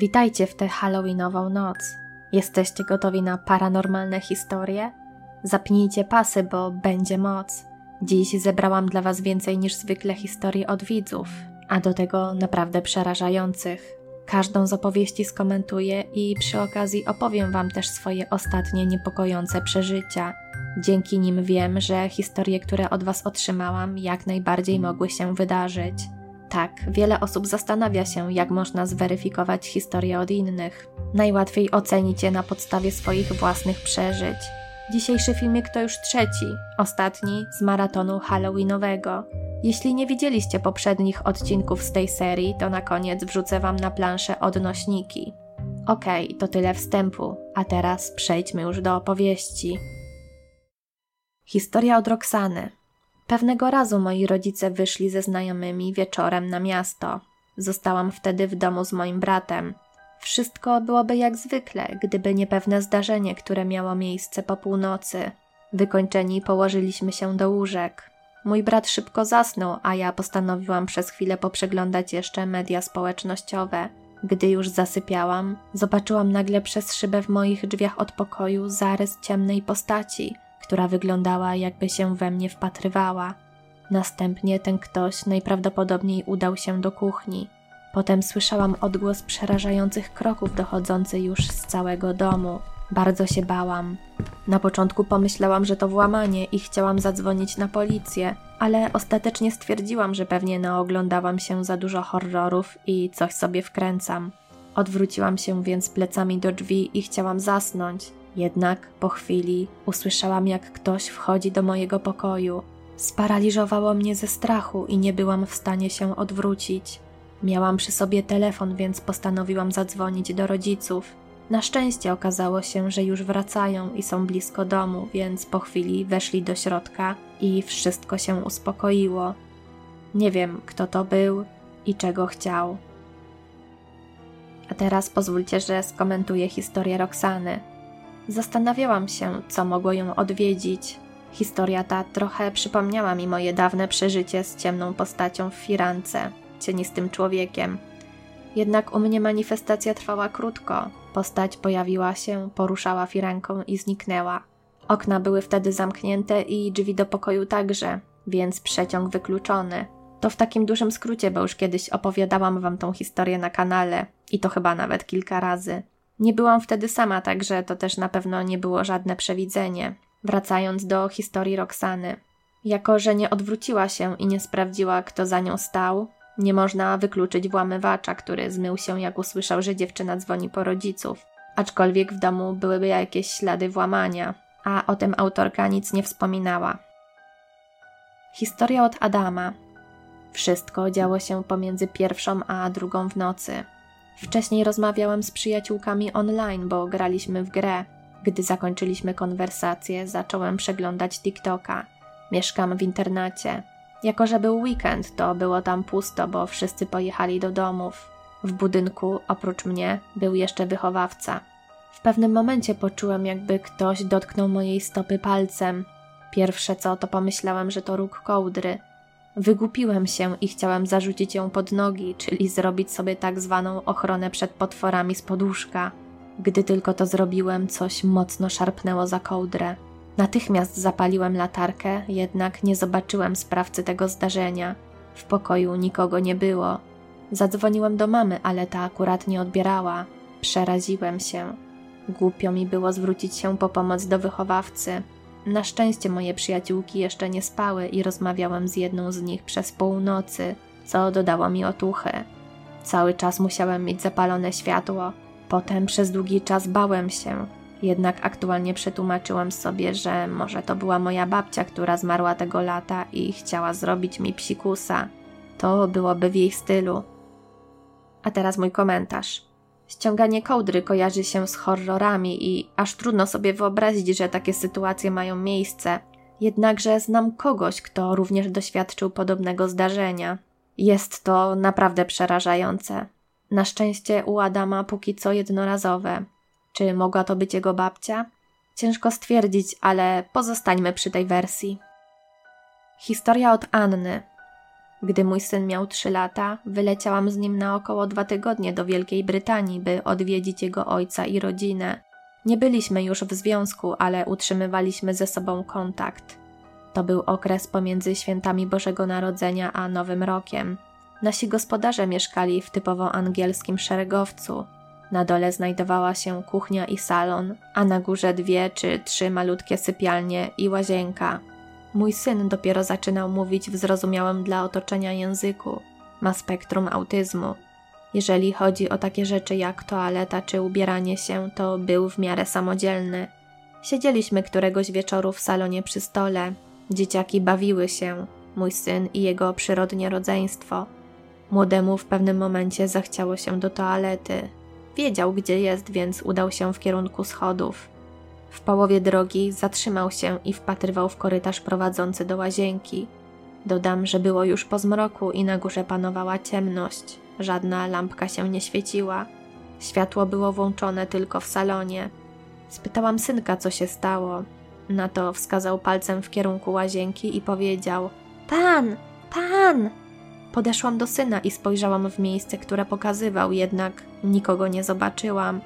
Witajcie w tę Halloweenową noc. Jesteście gotowi na paranormalne historie? Zapnijcie pasy, bo będzie moc. Dziś zebrałam dla Was więcej niż zwykle historii od widzów, a do tego naprawdę przerażających. Każdą z opowieści skomentuję i przy okazji opowiem Wam też swoje ostatnie niepokojące przeżycia. Dzięki nim wiem, że historie, które od Was otrzymałam, jak najbardziej mogły się wydarzyć. Tak, wiele osób zastanawia się, jak można zweryfikować historię od innych. Najłatwiej ocenić je na podstawie swoich własnych przeżyć. Dzisiejszy filmik to już trzeci, ostatni z maratonu Halloweenowego. Jeśli nie widzieliście poprzednich odcinków z tej serii, to na koniec wrzucę Wam na planszę odnośniki. Okej, okay, to tyle wstępu, a teraz przejdźmy już do opowieści. Historia od Roxany. Pewnego razu moi rodzice wyszli ze znajomymi wieczorem na miasto. Zostałam wtedy w domu z moim bratem. Wszystko byłoby jak zwykle, gdyby nie pewne zdarzenie, które miało miejsce po północy. Wykończeni położyliśmy się do łóżek. Mój brat szybko zasnął, a ja postanowiłam przez chwilę poprzeglądać jeszcze media społecznościowe. Gdy już zasypiałam, zobaczyłam nagle przez szybę w moich drzwiach od pokoju zarys ciemnej postaci, która wyglądała jakby się we mnie wpatrywała. Następnie ten ktoś najprawdopodobniej udał się do kuchni. Potem słyszałam odgłos przerażających kroków dochodzący już z całego domu. Bardzo się bałam. Na początku pomyślałam, że to włamanie i chciałam zadzwonić na policję, ale ostatecznie stwierdziłam, że pewnie naoglądałam się za dużo horrorów i coś sobie wkręcam. Odwróciłam się więc plecami do drzwi i chciałam zasnąć. Jednak po chwili usłyszałam, jak ktoś wchodzi do mojego pokoju. Sparaliżowało mnie ze strachu i nie byłam w stanie się odwrócić. Miałam przy sobie telefon, więc postanowiłam zadzwonić do rodziców. Na szczęście okazało się, że już wracają i są blisko domu, więc po chwili weszli do środka i wszystko się uspokoiło. Nie wiem, kto to był i czego chciał. A teraz pozwólcie, że skomentuję historię Roxany. Zastanawiałam się, co mogło ją odwiedzić. Historia ta trochę przypomniała mi moje dawne przeżycie z ciemną postacią w firance, cienistym człowiekiem. Jednak u mnie manifestacja trwała krótko. Postać pojawiła się, poruszała firanką i zniknęła. Okna były wtedy zamknięte i drzwi do pokoju także, więc przeciąg wykluczony. To w takim dużym skrócie, bo już kiedyś opowiadałam wam tą historię na kanale i to chyba nawet kilka razy. Nie byłam wtedy sama, także to też na pewno nie było żadne przewidzenie. Wracając do historii Roxany. Jako, że nie odwróciła się i nie sprawdziła, kto za nią stał, nie można wykluczyć włamywacza, który zmył się, jak usłyszał, że dziewczyna dzwoni po rodziców. Aczkolwiek w domu byłyby jakieś ślady włamania, a o tym autorka nic nie wspominała. Historia od Adama. Wszystko działo się pomiędzy pierwszą a drugą w nocy. Wcześniej rozmawiałem z przyjaciółkami online, bo graliśmy w grę. Gdy zakończyliśmy konwersację, zacząłem przeglądać TikToka. Mieszkam w internacie. Jako, że był weekend, to było tam pusto, bo wszyscy pojechali do domów. W budynku, oprócz mnie, był jeszcze wychowawca. W pewnym momencie poczułem, jakby ktoś dotknął mojej stopy palcem. Pierwsze co, to pomyślałem, że to róg kołdry. Wygłupiłem się i chciałem zarzucić ją pod nogi, czyli zrobić sobie tak zwaną ochronę przed potworami z poduszka. Gdy tylko to zrobiłem, coś mocno szarpnęło za kołdrę. Natychmiast zapaliłem latarkę, jednak nie zobaczyłem sprawcy tego zdarzenia. W pokoju nikogo nie było. Zadzwoniłem do mamy, ale ta akurat nie odbierała. Przeraziłem się. Głupio mi było zwrócić się po pomoc do wychowawcy. Na szczęście moje przyjaciółki jeszcze nie spały i rozmawiałem z jedną z nich przez północy, co dodało mi otuchy. Cały czas musiałem mieć zapalone światło. Potem przez długi czas bałem się, jednak aktualnie przetłumaczyłem sobie, że może to była moja babcia, która zmarła tego lata i chciała zrobić mi psikusa. To byłoby w jej stylu. A teraz mój komentarz. Ściąganie kołdry kojarzy się z horrorami i aż trudno sobie wyobrazić, że takie sytuacje mają miejsce. Jednakże znam kogoś, kto również doświadczył podobnego zdarzenia. Jest to naprawdę przerażające. Na szczęście u Adama póki co jednorazowe. Czy mogła to być jego babcia? Ciężko stwierdzić, ale pozostańmy przy tej wersji. Historia od Anny. Gdy mój syn miał 3 lata, wyleciałam z nim na około dwa tygodnie do Wielkiej Brytanii, by odwiedzić jego ojca i rodzinę. Nie byliśmy już w związku, ale utrzymywaliśmy ze sobą kontakt. To był okres pomiędzy świętami Bożego Narodzenia a Nowym Rokiem. Nasi gospodarze mieszkali w typowo angielskim szeregowcu. Na dole znajdowała się kuchnia i salon, a na górze dwie czy trzy malutkie sypialnie i łazienka. Mój syn dopiero zaczynał mówić w zrozumiałym dla otoczenia języku. Ma spektrum autyzmu. Jeżeli chodzi o takie rzeczy jak toaleta czy ubieranie się, to był w miarę samodzielny. Siedzieliśmy któregoś wieczoru w salonie przy stole. Dzieciaki bawiły się, mój syn i jego przyrodnie rodzeństwo. Młodemu w pewnym momencie zachciało się do toalety. Wiedział, gdzie jest, więc udał się w kierunku schodów. W połowie drogi zatrzymał się i wpatrywał w korytarz prowadzący do łazienki. Dodam, że było już po zmroku i na górze panowała ciemność. Żadna lampka się nie świeciła. Światło było włączone tylko w salonie. Spytałam synka, co się stało. Na to wskazał palcem w kierunku łazienki i powiedział: Pan, pan! Podeszłam do syna i spojrzałam w miejsce, które pokazywał, jednak nikogo nie zobaczyłam.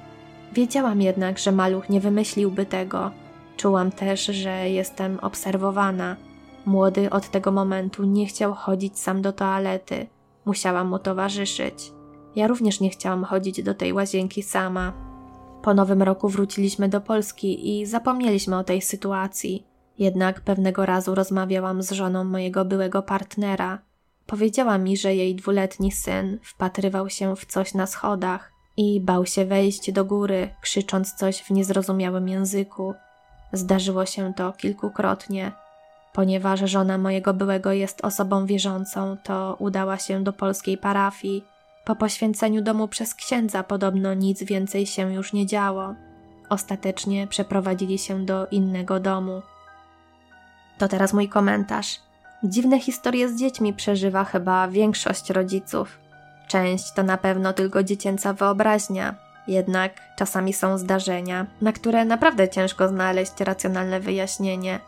Wiedziałam jednak, że maluch nie wymyśliłby tego. Czułam też, że jestem obserwowana. Młody od tego momentu nie chciał chodzić sam do toalety. Musiałam mu towarzyszyć. Ja również nie chciałam chodzić do tej łazienki sama. Po nowym roku wróciliśmy do Polski i zapomnieliśmy o tej sytuacji. Jednak pewnego razu rozmawiałam z żoną mojego byłego partnera. Powiedziała mi, że jej dwuletni syn wpatrywał się w coś na schodach i bał się wejść do góry, krzycząc coś w niezrozumiałym języku. Zdarzyło się to kilkukrotnie. Ponieważ żona mojego byłego jest osobą wierzącą, to udała się do polskiej parafii. Po poświęceniu domu przez księdza podobno nic więcej się już nie działo. Ostatecznie przeprowadzili się do innego domu. To teraz mój komentarz. Dziwne historie z dziećmi przeżywa chyba większość rodziców. Część to na pewno tylko dziecięca wyobraźnia, jednak czasami są zdarzenia, na które naprawdę ciężko znaleźć racjonalne wyjaśnienie.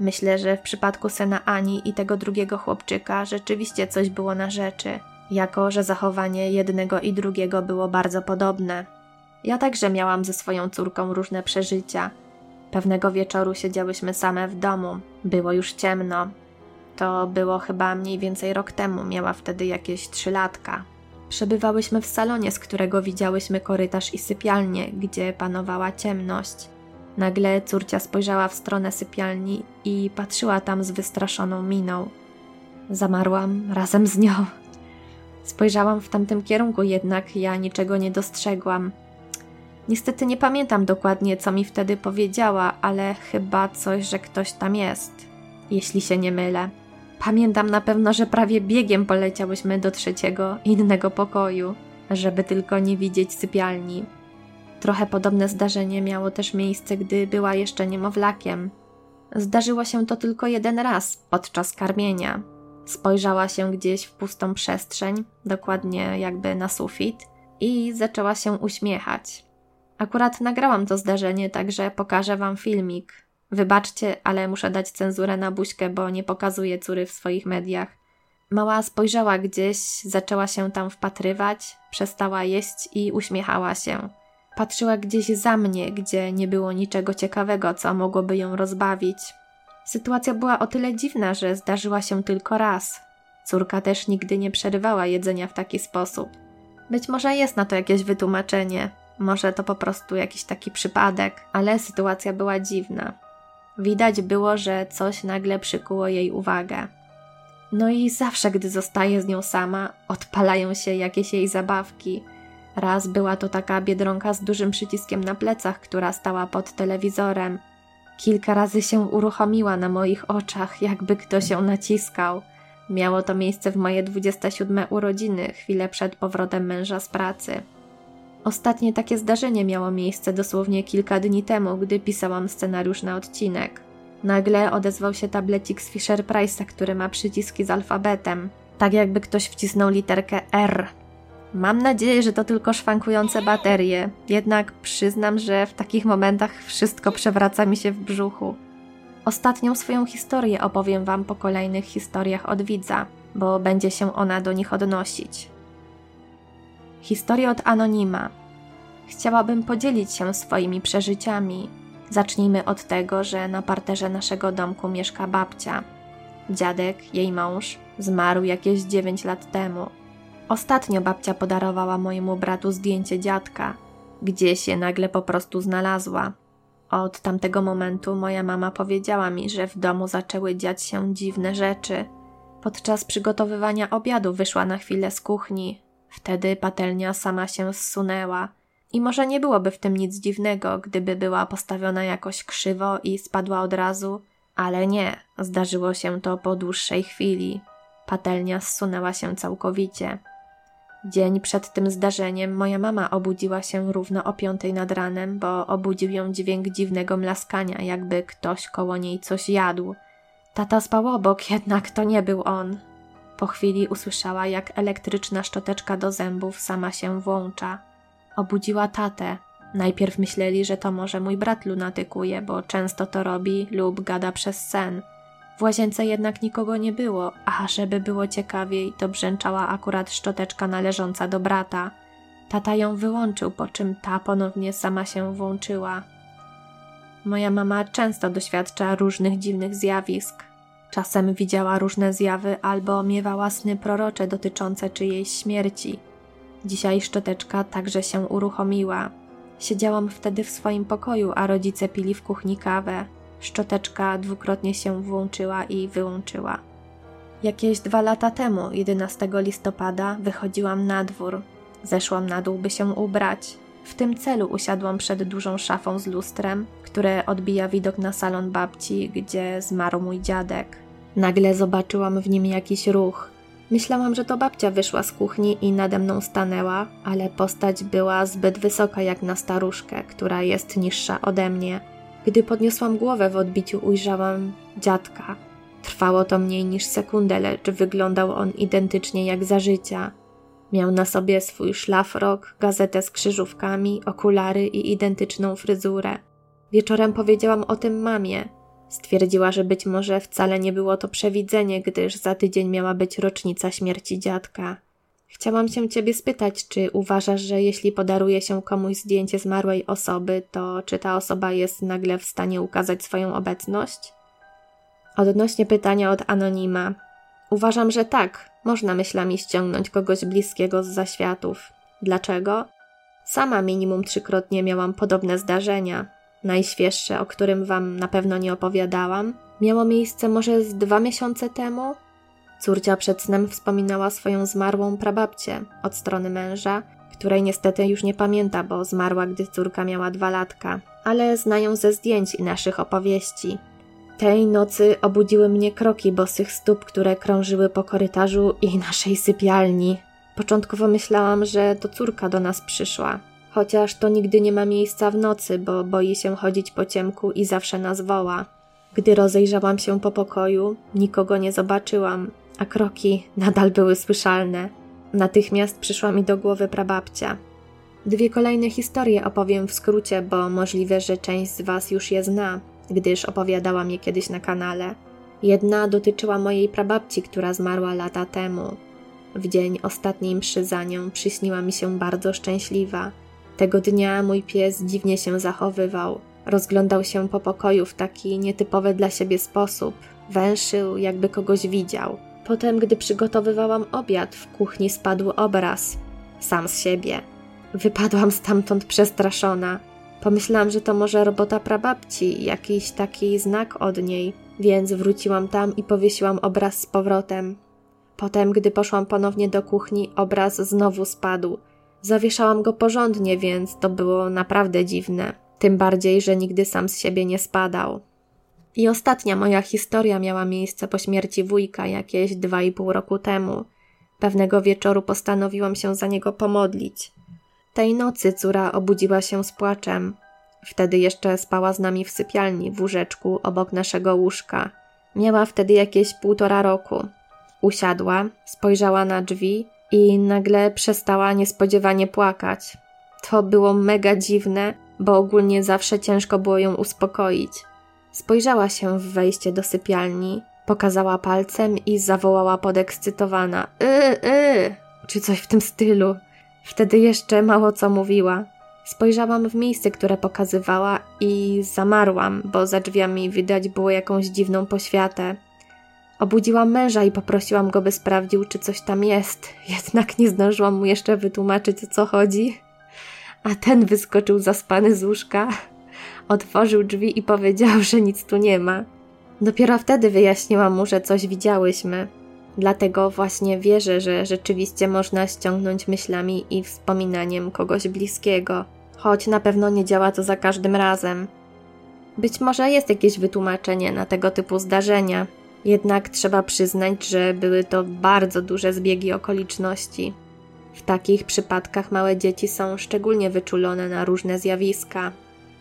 Myślę, że w przypadku syna Ani i tego drugiego chłopczyka rzeczywiście coś było na rzeczy, jako że zachowanie jednego i drugiego było bardzo podobne. Ja także miałam ze swoją córką różne przeżycia. Pewnego wieczoru siedziałyśmy same w domu, było już ciemno. To było chyba mniej więcej rok temu, miała wtedy jakieś trzy latka. Przebywałyśmy w salonie, z którego widziałyśmy korytarz i sypialnię, gdzie panowała ciemność. Nagle córcia spojrzała w stronę sypialni i patrzyła tam z wystraszoną miną. Zamarłam razem z nią. Spojrzałam w tamtym kierunku, jednak ja niczego nie dostrzegłam. Niestety nie pamiętam dokładnie, co mi wtedy powiedziała, ale chyba coś, że ktoś tam jest, jeśli się nie mylę. Pamiętam na pewno, że prawie biegiem poleciałyśmy do trzeciego, innego pokoju, żeby tylko nie widzieć sypialni. Trochę podobne zdarzenie miało też miejsce, gdy była jeszcze niemowlakiem. Zdarzyło się to tylko jeden raz podczas karmienia. Spojrzała się gdzieś w pustą przestrzeń, dokładnie jakby na sufit, i zaczęła się uśmiechać. Akurat nagrałam to zdarzenie, także pokażę wam filmik. Wybaczcie, ale muszę dać cenzurę na buźkę, bo nie pokazuję córy w swoich mediach. Mała spojrzała gdzieś, zaczęła się tam wpatrywać, przestała jeść i uśmiechała się. Patrzyła gdzieś za mnie, gdzie nie było niczego ciekawego, co mogłoby ją rozbawić. Sytuacja była o tyle dziwna, że zdarzyła się tylko raz. Córka też nigdy nie przerywała jedzenia w taki sposób. Być może jest na to jakieś wytłumaczenie, może to po prostu jakiś taki przypadek, ale sytuacja była dziwna. Widać było, że coś nagle przykuło jej uwagę. No i zawsze, gdy zostaje z nią sama, odpalają się jakieś jej zabawki. Raz była to taka biedronka z dużym przyciskiem na plecach, która stała pod telewizorem. Kilka razy się uruchomiła na moich oczach, jakby ktoś ją naciskał. Miało to miejsce w moje 27 urodziny, chwilę przed powrotem męża z pracy. Ostatnie takie zdarzenie miało miejsce dosłownie kilka dni temu, gdy pisałam scenariusz na odcinek. Nagle odezwał się tablecik z Fisher Price'a, który ma przyciski z alfabetem, tak jakby ktoś wcisnął literkę R. Mam nadzieję, że to tylko szwankujące baterie, jednak przyznam, że w takich momentach wszystko przewraca mi się w brzuchu. Ostatnią swoją historię opowiem Wam po kolejnych historiach od widza, bo będzie się ona do nich odnosić. Historia od anonima. Chciałabym podzielić się swoimi przeżyciami. Zacznijmy od tego, że na parterze naszego domku mieszka babcia. Dziadek, jej mąż, zmarł jakieś 9 lat temu. Ostatnio babcia podarowała mojemu bratu zdjęcie dziadka. Gdzieś je nagle po prostu znalazła. Od tamtego momentu moja mama powiedziała mi, że w domu zaczęły dziać się dziwne rzeczy. Podczas przygotowywania obiadu wyszła na chwilę z kuchni. Wtedy patelnia sama się zsunęła. I może nie byłoby w tym nic dziwnego, gdyby była postawiona jakoś krzywo i spadła od razu, ale nie, zdarzyło się to po dłuższej chwili. Patelnia zsunęła się całkowicie. Dzień przed tym zdarzeniem moja mama obudziła się równo o piątej nad ranem, bo obudził ją dźwięk dziwnego mlaskania, jakby ktoś koło niej coś jadł. Tata spał obok, jednak to nie był on. Po chwili usłyszała, jak elektryczna szczoteczka do zębów sama się włącza. Obudziła tatę. Najpierw myśleli, że to może mój brat lunatykuje, bo często to robi lub gada przez sen – w łazience jednak nikogo nie było, a żeby było ciekawiej, to brzęczała akurat szczoteczka należąca do brata. Tata ją wyłączył, po czym ta ponownie sama się włączyła. Moja mama często doświadcza różnych dziwnych zjawisk. Czasem widziała różne zjawy albo miewała sny prorocze dotyczące czyjejś śmierci. Dzisiaj szczoteczka także się uruchomiła. Siedziałam wtedy w swoim pokoju, a rodzice pili w kuchni kawę. Szczoteczka dwukrotnie się włączyła i wyłączyła. Jakieś dwa lata temu, 11 listopada, wychodziłam na dwór. Zeszłam na dół, by się ubrać. W tym celu usiadłam przed dużą szafą z lustrem, które odbija widok na salon babci, gdzie zmarł mój dziadek. Nagle zobaczyłam w nim jakiś ruch. Myślałam, że to babcia wyszła z kuchni i nade mną stanęła, ale postać była zbyt wysoka jak na staruszkę, która jest niższa ode mnie. Gdy podniosłam głowę w odbiciu, ujrzałam dziadka. Trwało to mniej niż sekundę, lecz wyglądał on identycznie jak za życia. Miał na sobie swój szlafrok, gazetę z krzyżówkami, okulary i identyczną fryzurę. Wieczorem powiedziałam o tym mamie. Stwierdziła, że być może wcale nie było to przewidzenie, gdyż za tydzień miała być rocznica śmierci dziadka. Chciałam się ciebie spytać, czy uważasz, że jeśli podaruje się komuś zdjęcie zmarłej osoby, to czy ta osoba jest nagle w stanie ukazać swoją obecność? Odnośnie pytania od anonima. Uważam, że tak. Można myślami ściągnąć kogoś bliskiego z zaświatów. Dlaczego? Sama minimum trzykrotnie miałam podobne zdarzenia. Najświeższe, o którym wam na pewno nie opowiadałam, miało miejsce może z dwa miesiące temu, Córcia przed snem wspominała swoją zmarłą prababcię od strony męża, której niestety już nie pamięta, bo zmarła, gdy córka miała dwa latka, ale znają ze zdjęć i naszych opowieści. Tej nocy obudziły mnie kroki bosych stóp, które krążyły po korytarzu i naszej sypialni. Początkowo myślałam, że to córka do nas przyszła, chociaż to nigdy nie ma miejsca w nocy, bo boi się chodzić po ciemku i zawsze nas woła. Gdy rozejrzałam się po pokoju, nikogo nie zobaczyłam, a kroki nadal były słyszalne. Natychmiast przyszła mi do głowy prababcia. Dwie kolejne historie opowiem w skrócie, bo możliwe, że część z Was już je zna, gdyż opowiadałam je kiedyś na kanale. Jedna dotyczyła mojej prababci, która zmarła lata temu. W dzień ostatniej mszy za nią przyśniła mi się bardzo szczęśliwa. Tego dnia mój pies dziwnie się zachowywał. Rozglądał się po pokoju w taki nietypowy dla siebie sposób. Węszył, jakby kogoś widział. Potem, gdy przygotowywałam obiad, w kuchni spadł obraz. Sam z siebie. Wypadłam stamtąd przestraszona. Pomyślałam, że to może robota prababci, jakiś taki znak od niej, więc wróciłam tam i powiesiłam obraz z powrotem. Potem, gdy poszłam ponownie do kuchni, obraz znowu spadł. Zawieszałam go porządnie, więc to było naprawdę dziwne. Tym bardziej, że nigdy sam z siebie nie spadał. I ostatnia moja historia miała miejsce po śmierci wujka jakieś dwa i pół roku temu. Pewnego wieczoru postanowiłam się za niego pomodlić. Tej nocy córa obudziła się z płaczem. Wtedy jeszcze spała z nami w sypialni w łóżeczku obok naszego łóżka. Miała wtedy jakieś półtora roku. Usiadła, spojrzała na drzwi i nagle przestała niespodziewanie płakać. To było mega dziwne, bo ogólnie zawsze ciężko było ją uspokoić. Spojrzała się w wejście do sypialni, pokazała palcem i zawołała podekscytowana: Yy, yy, czy coś w tym stylu. Wtedy jeszcze mało co mówiła. Spojrzałam w miejsce, które pokazywała i zamarłam, bo za drzwiami widać było jakąś dziwną poświatę. Obudziłam męża i poprosiłam go, by sprawdził, czy coś tam jest, jednak nie zdążyłam mu jeszcze wytłumaczyć, o co chodzi. A ten wyskoczył zaspany z łóżka, otworzył drzwi i powiedział, że nic tu nie ma. Dopiero wtedy wyjaśniłam mu, że coś widziałyśmy. Dlatego właśnie wierzę, że rzeczywiście można ściągnąć myślami i wspominaniem kogoś bliskiego, choć na pewno nie działa to za każdym razem. Być może jest jakieś wytłumaczenie na tego typu zdarzenia, jednak trzeba przyznać, że były to bardzo duże zbiegi okoliczności. W takich przypadkach małe dzieci są szczególnie wyczulone na różne zjawiska.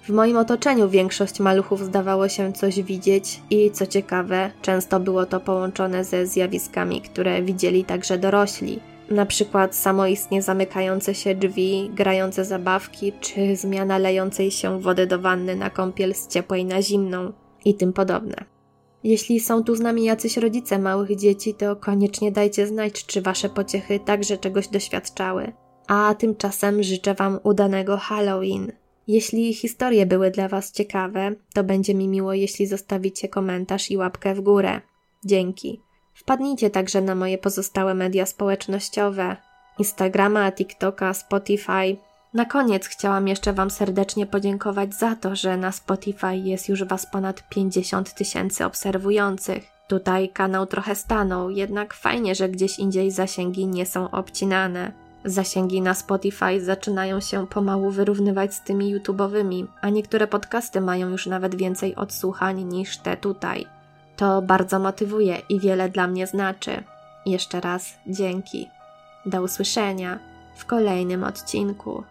W moim otoczeniu większość maluchów zdawało się coś widzieć i co ciekawe, często było to połączone ze zjawiskami, które widzieli także dorośli. Na przykład samoistnie zamykające się drzwi, grające zabawki, czy zmiana lejącej się wody do wanny na kąpiel z ciepłej na zimną i tym podobne. Jeśli są tu z nami jacyś rodzice małych dzieci, to koniecznie dajcie znać, czy wasze pociechy także czegoś doświadczały. A tymczasem życzę wam udanego Halloween. Jeśli historie były dla was ciekawe, to będzie mi miło, jeśli zostawicie komentarz i łapkę w górę. Dzięki. Wpadnijcie także na moje pozostałe media społecznościowe: Instagrama, TikToka, Spotify, na koniec chciałam jeszcze Wam serdecznie podziękować za to, że na Spotify jest już Was ponad 50 tysięcy obserwujących. Tutaj kanał trochę stanął, jednak fajnie, że gdzieś indziej zasięgi nie są obcinane. Zasięgi na Spotify zaczynają się pomału wyrównywać z tymi YouTube'owymi, a niektóre podcasty mają już nawet więcej odsłuchań niż te tutaj. To bardzo motywuje i wiele dla mnie znaczy. Jeszcze raz dzięki. Do usłyszenia w kolejnym odcinku.